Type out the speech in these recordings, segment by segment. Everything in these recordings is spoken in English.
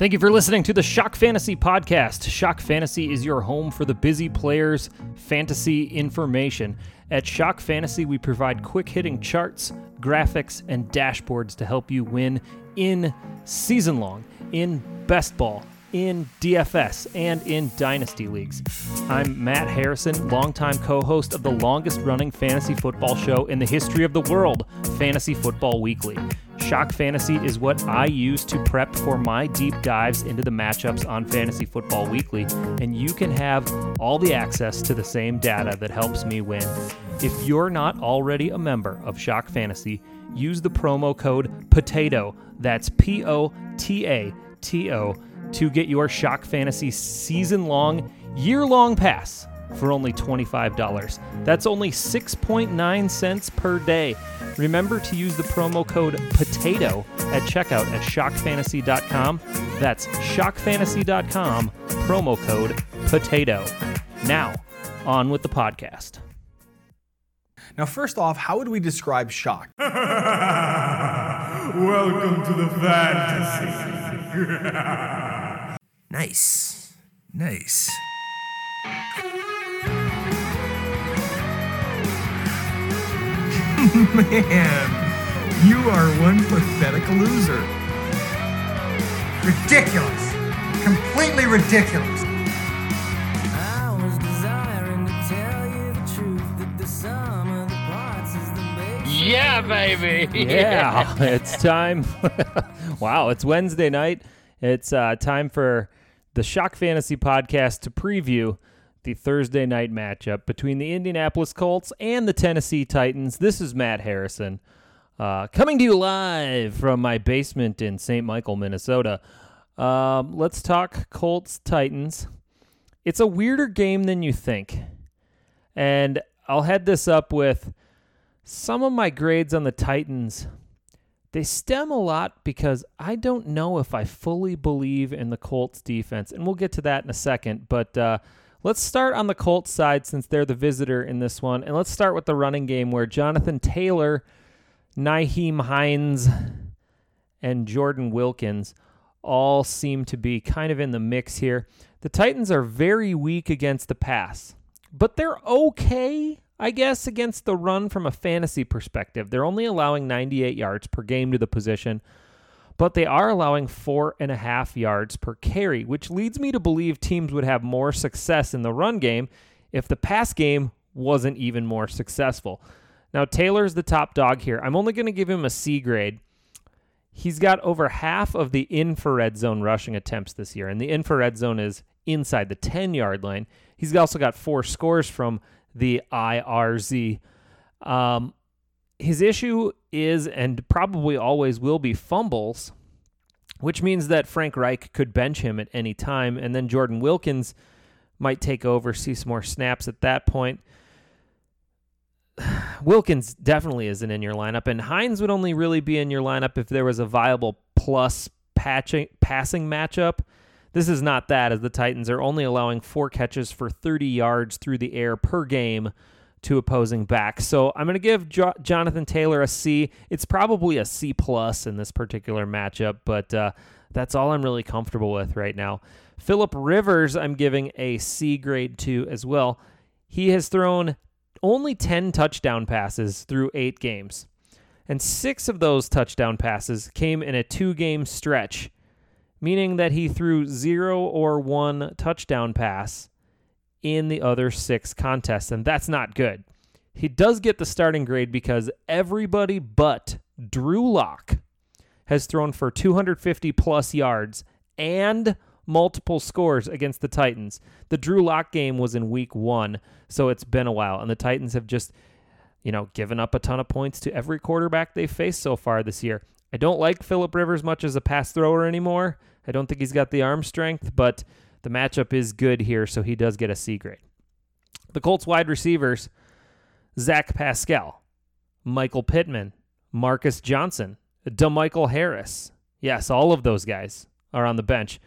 Thank you for listening to the Shock Fantasy Podcast. Shock Fantasy is your home for the busy players' fantasy information. At Shock Fantasy, we provide quick hitting charts, graphics, and dashboards to help you win in season long, in best ball, in DFS, and in dynasty leagues. I'm Matt Harrison, longtime co host of the longest running fantasy football show in the history of the world, Fantasy Football Weekly. Shock Fantasy is what I use to prep for my deep dives into the matchups on Fantasy Football Weekly, and you can have all the access to the same data that helps me win. If you're not already a member of Shock Fantasy, use the promo code POTATO, that's P O T A T O, to get your Shock Fantasy season long, year long pass for only $25. That's only 6.9 cents per day. Remember to use the promo code POTATO at checkout at shockfantasy.com. That's shockfantasy.com, promo code POTATO. Now, on with the podcast. Now, first off, how would we describe shock? Welcome to the fantasy. Nice. Nice. Man, you are one pathetic loser. Ridiculous. Completely ridiculous. I was desiring to tell you the truth that the sum of the parts is the base. Yeah, baby. Yeah, it's time. wow, it's Wednesday night. It's uh, time for the Shock Fantasy podcast to preview the Thursday night matchup between the Indianapolis Colts and the Tennessee Titans. This is Matt Harrison uh, coming to you live from my basement in St. Michael, Minnesota. Um, let's talk Colts Titans. It's a weirder game than you think. And I'll head this up with some of my grades on the Titans. They stem a lot because I don't know if I fully believe in the Colts defense. And we'll get to that in a second. But uh, let's start on the Colts side since they're the visitor in this one. And let's start with the running game where Jonathan Taylor, Nyheim Hines, and Jordan Wilkins all seem to be kind of in the mix here. The Titans are very weak against the pass, but they're okay, I guess, against the run from a fantasy perspective. They're only allowing 98 yards per game to the position, but they are allowing four and a half yards per carry, which leads me to believe teams would have more success in the run game if the pass game wasn't even more successful. Now, Taylor's the top dog here. I'm only going to give him a C grade. He's got over half of the inner red zone rushing attempts this year, and the inner red zone is inside the 10 yard line. He's also got four scores from the IRZ. Um, his issue is, and probably always will be, fumbles, which means that Frank Reich could bench him at any time, and then Jordan Wilkins might take over, see some more snaps at that point. Wilkins definitely isn't in your lineup, and Hines would only really be in your lineup if there was a viable plus patching, passing matchup. This is not that, as the Titans are only allowing four catches for 30 yards through the air per game to opposing backs. So I'm going to give jo- Jonathan Taylor a C. It's probably a C plus in this particular matchup, but uh, that's all I'm really comfortable with right now. Philip Rivers, I'm giving a C grade to as well. He has thrown only 10 touchdown passes through eight games, and six of those touchdown passes came in a two game stretch, meaning that he threw zero or one touchdown pass in the other six contests, and that's not good. He does get the starting grade because everybody but Drew Lock has thrown for 250 plus yards and multiple scores against the Titans. The Drew Lock game was in week one, so it's been a while, and the Titans have just, you know, given up a ton of points to every quarterback they've faced so far this year. I don't like Philip Rivers much as a pass thrower anymore. I don't think he's got the arm strength, but the matchup is good here, so he does get a C grade. The Colts wide receivers Zach Pascal, Michael Pittman, Marcus Johnson, DeMichael Harris. Yes, all of those guys are on the bench.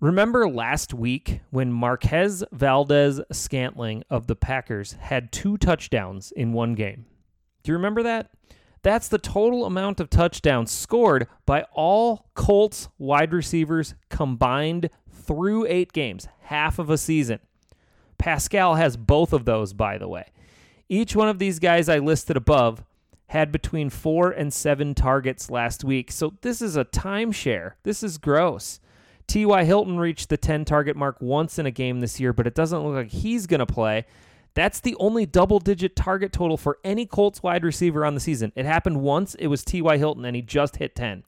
Remember last week when Marquez Valdes Scantling of the Packers had two touchdowns in one game? Do you remember that? That's the total amount of touchdowns scored by all Colts wide receivers combined through eight games, half of a season. Pascal has both of those, by the way. Each one of these guys I listed above had between four and seven targets last week. So this is a timeshare. This is gross. T.Y. Hilton reached the 10 target mark once in a game this year, but it doesn't look like he's going to play. That's the only double digit target total for any Colts wide receiver on the season. It happened once. It was T.Y. Hilton, and he just hit 10.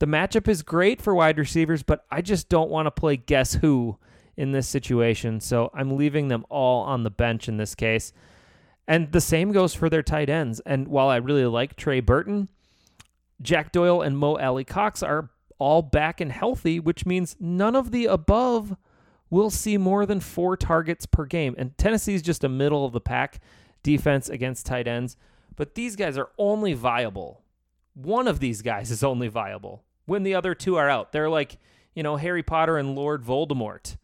The matchup is great for wide receivers, but I just don't want to play guess who in this situation. So I'm leaving them all on the bench in this case. And the same goes for their tight ends. And while I really like Trey Burton, Jack Doyle and Mo Alie-Cox are all back and healthy, which means none of the above will see more than four targets per game. And Tennessee's just a middle of the pack defense against tight ends. But these guys are only viable. One of these guys is only viable when the other two are out. They're like, you know, Harry Potter and Lord Voldemort.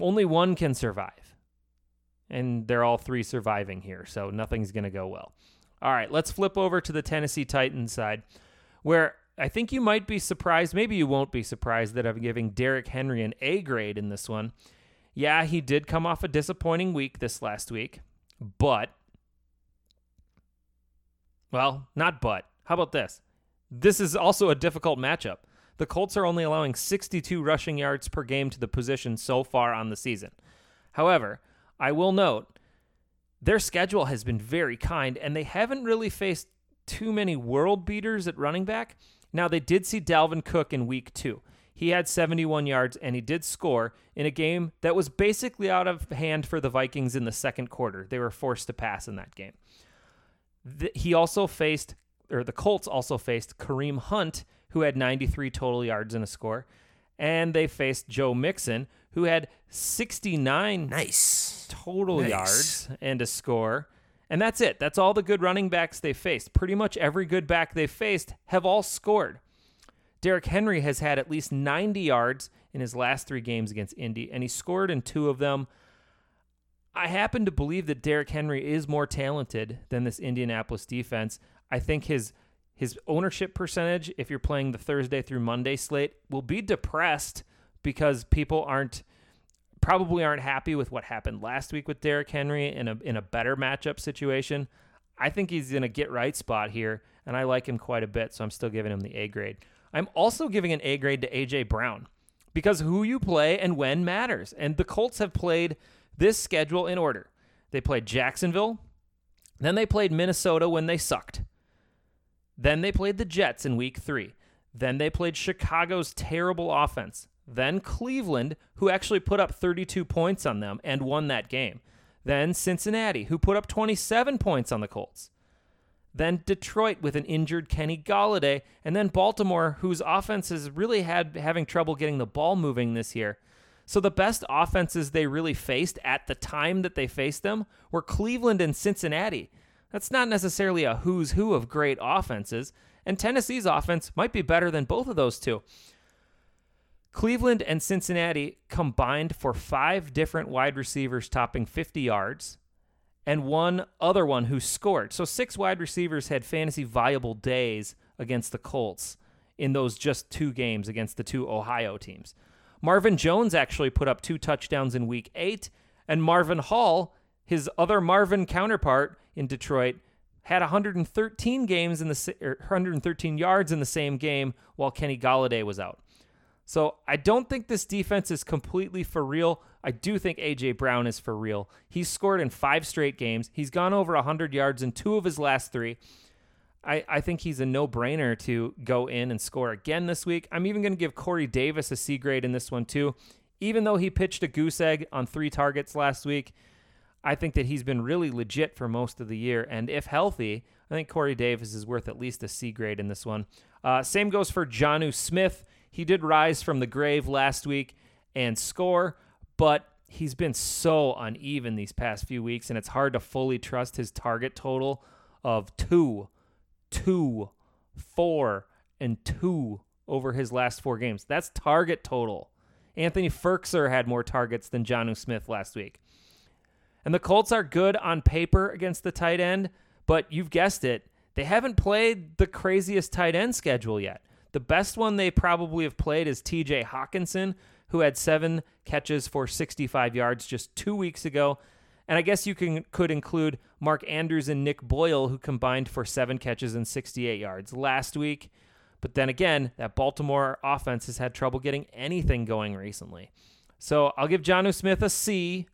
Only one can survive. And they're all three surviving here, so nothing's going to go well. All right, let's flip over to the Tennessee Titans side, where I think you might be surprised. Maybe you won't be surprised that I'm giving Derrick Henry an A grade in this one. Yeah, he did come off a disappointing week this last week, but, well, not but. How about this? This is also a difficult matchup. The Colts are only allowing 62 rushing yards per game to the position so far on the season. However, I will note their schedule has been very kind and they haven't really faced too many world beaters at running back. Now, they did see Dalvin Cook in week two. He had 71 yards and he did score in a game that was basically out of hand for the Vikings in the second quarter. They were forced to pass in that game. The, he also faced, or the Colts also faced Kareem Hunt, who had 93 total yards and a score. And they faced Joe Mixon, who had 69 Nice. total Nice. yards and a score. And that's it. That's all the good running backs they faced. Pretty much every good back they faced have all scored. Derrick Henry has had at least 90 yards in his last three games against Indy, and he scored in two of them. I happen to believe that Derrick Henry is more talented than this Indianapolis defense. I think his his ownership percentage, if you're playing the Thursday through Monday slate, will be depressed because people aren't probably aren't happy with what happened last week with Derrick Henry in a in a better matchup situation. I think he's in a get right spot here, and I like him quite a bit, so I'm still giving him the A grade. I'm also giving an A grade to AJ Brown because who you play and when matters. And the Colts have played this schedule in order. They played Jacksonville, then they played Minnesota when they sucked. Then they played the Jets in week three. Then they played Chicago's terrible offense. Then Cleveland, who actually put up 32 points on them and won that game. Then Cincinnati, who put up 27 points on the Colts. Then Detroit with an injured Kenny Golladay, and then Baltimore, whose offense has really had having trouble getting the ball moving this year. So the best offenses they really faced at the time that they faced them were Cleveland and Cincinnati. That's not necessarily a who's who of great offenses, and Tennessee's offense might be better than both of those two. Cleveland and Cincinnati combined for five different wide receivers topping 50 yards and one other one who scored. So six wide receivers had fantasy viable days against the Colts in those just two games against the two Ohio teams. Marvin Jones actually put up two touchdowns in week eight, and Marvin Hall, his other Marvin counterpart in Detroit, had 113 games in the 113 yards in the same game while Kenny Golladay was out. So I don't think this defense is completely for real. I do think AJ Brown is for real. He's scored in five straight games. He's gone over 100 yards in two of his last three. I, I think he's a no brainer to go in and score again this week. I'm even going to give Corey Davis a C grade in this one, too. Even though he pitched a goose egg on three targets last week, I think that he's been really legit for most of the year. And if healthy, I think Corey Davis is worth at least a C grade in this one. Uh, same goes for Jonnu Smith. He did rise from the grave last week and score, but he's been so uneven these past few weeks, and it's hard to fully trust his target total of two, two, four, and two over his last four games. That's target total. Anthony Firkser had more targets than Jonnu Smith last week. And the Colts are good on paper against the tight end, but you've guessed it. They haven't played the craziest tight end schedule yet. The best one they probably have played is TJ Hockenson, who had seven catches for 65 yards just two weeks ago. And I guess you can could include Mark Andrews and Nick Boyle, who combined for seven catches and 68 yards last week. But then again, that Baltimore offense has had trouble getting anything going recently. So I'll give Jonnu Smith a C.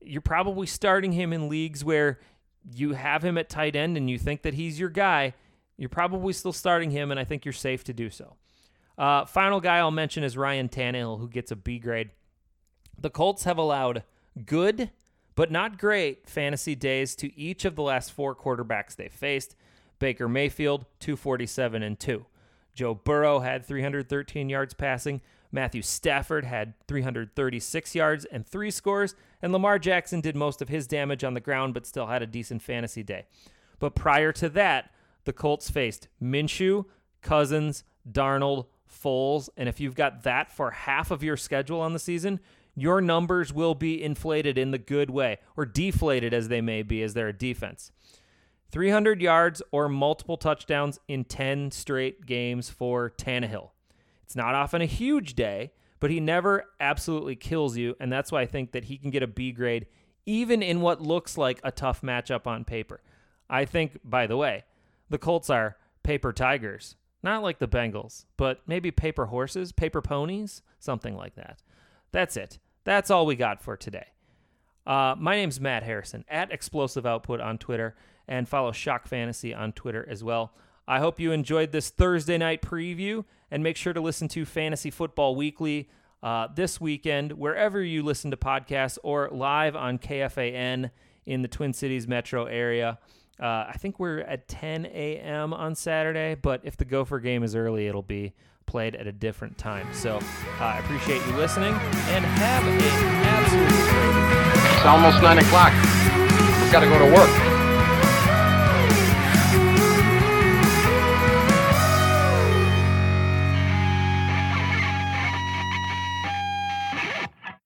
You're probably starting him in leagues where you have him at tight end and you think that he's your guy. You're probably still starting him, and I think you're safe to do so. Uh, final guy I'll mention is Ryan Tannehill, who gets a B grade. The Colts have allowed good, but not great fantasy days to each of the last four quarterbacks they faced. Baker Mayfield, 247 and 2. Joe Burrow had 313 yards passing. Matthew Stafford had 336 yards and three scores. And Lamar Jackson did most of his damage on the ground, but still had a decent fantasy day. But prior to that, the Colts faced Minshew, Cousins, Darnold, Foles. And if you've got that for half of your schedule on the season, your numbers will be inflated in the good way, or deflated as they may be, as they're a defense. 300 yards or multiple touchdowns in 10 straight games for Tannehill. It's not often a huge day, but he never absolutely kills you, and that's why I think that he can get a B grade even in what looks like a tough matchup on paper. I think, by the way, the Colts are paper tigers, not like the Bengals, but maybe paper horses, paper ponies, something like that. That's it. That's all we got for today. Uh, my name's Matt Harrison at Explosive Output on Twitter and follow Shock Fantasy on Twitter as well. I hope you enjoyed this Thursday night preview and make sure to listen to Fantasy Football Weekly uh, this weekend, wherever you listen to podcasts or live on KFAN in the Twin Cities metro area. Uh, I think we're at 10 a.m. on Saturday, but if the Gopher game is early, it'll be played at a different time. So uh, I appreciate you listening and have an absolutely It's almost 9 o'clock. We've got to go to work.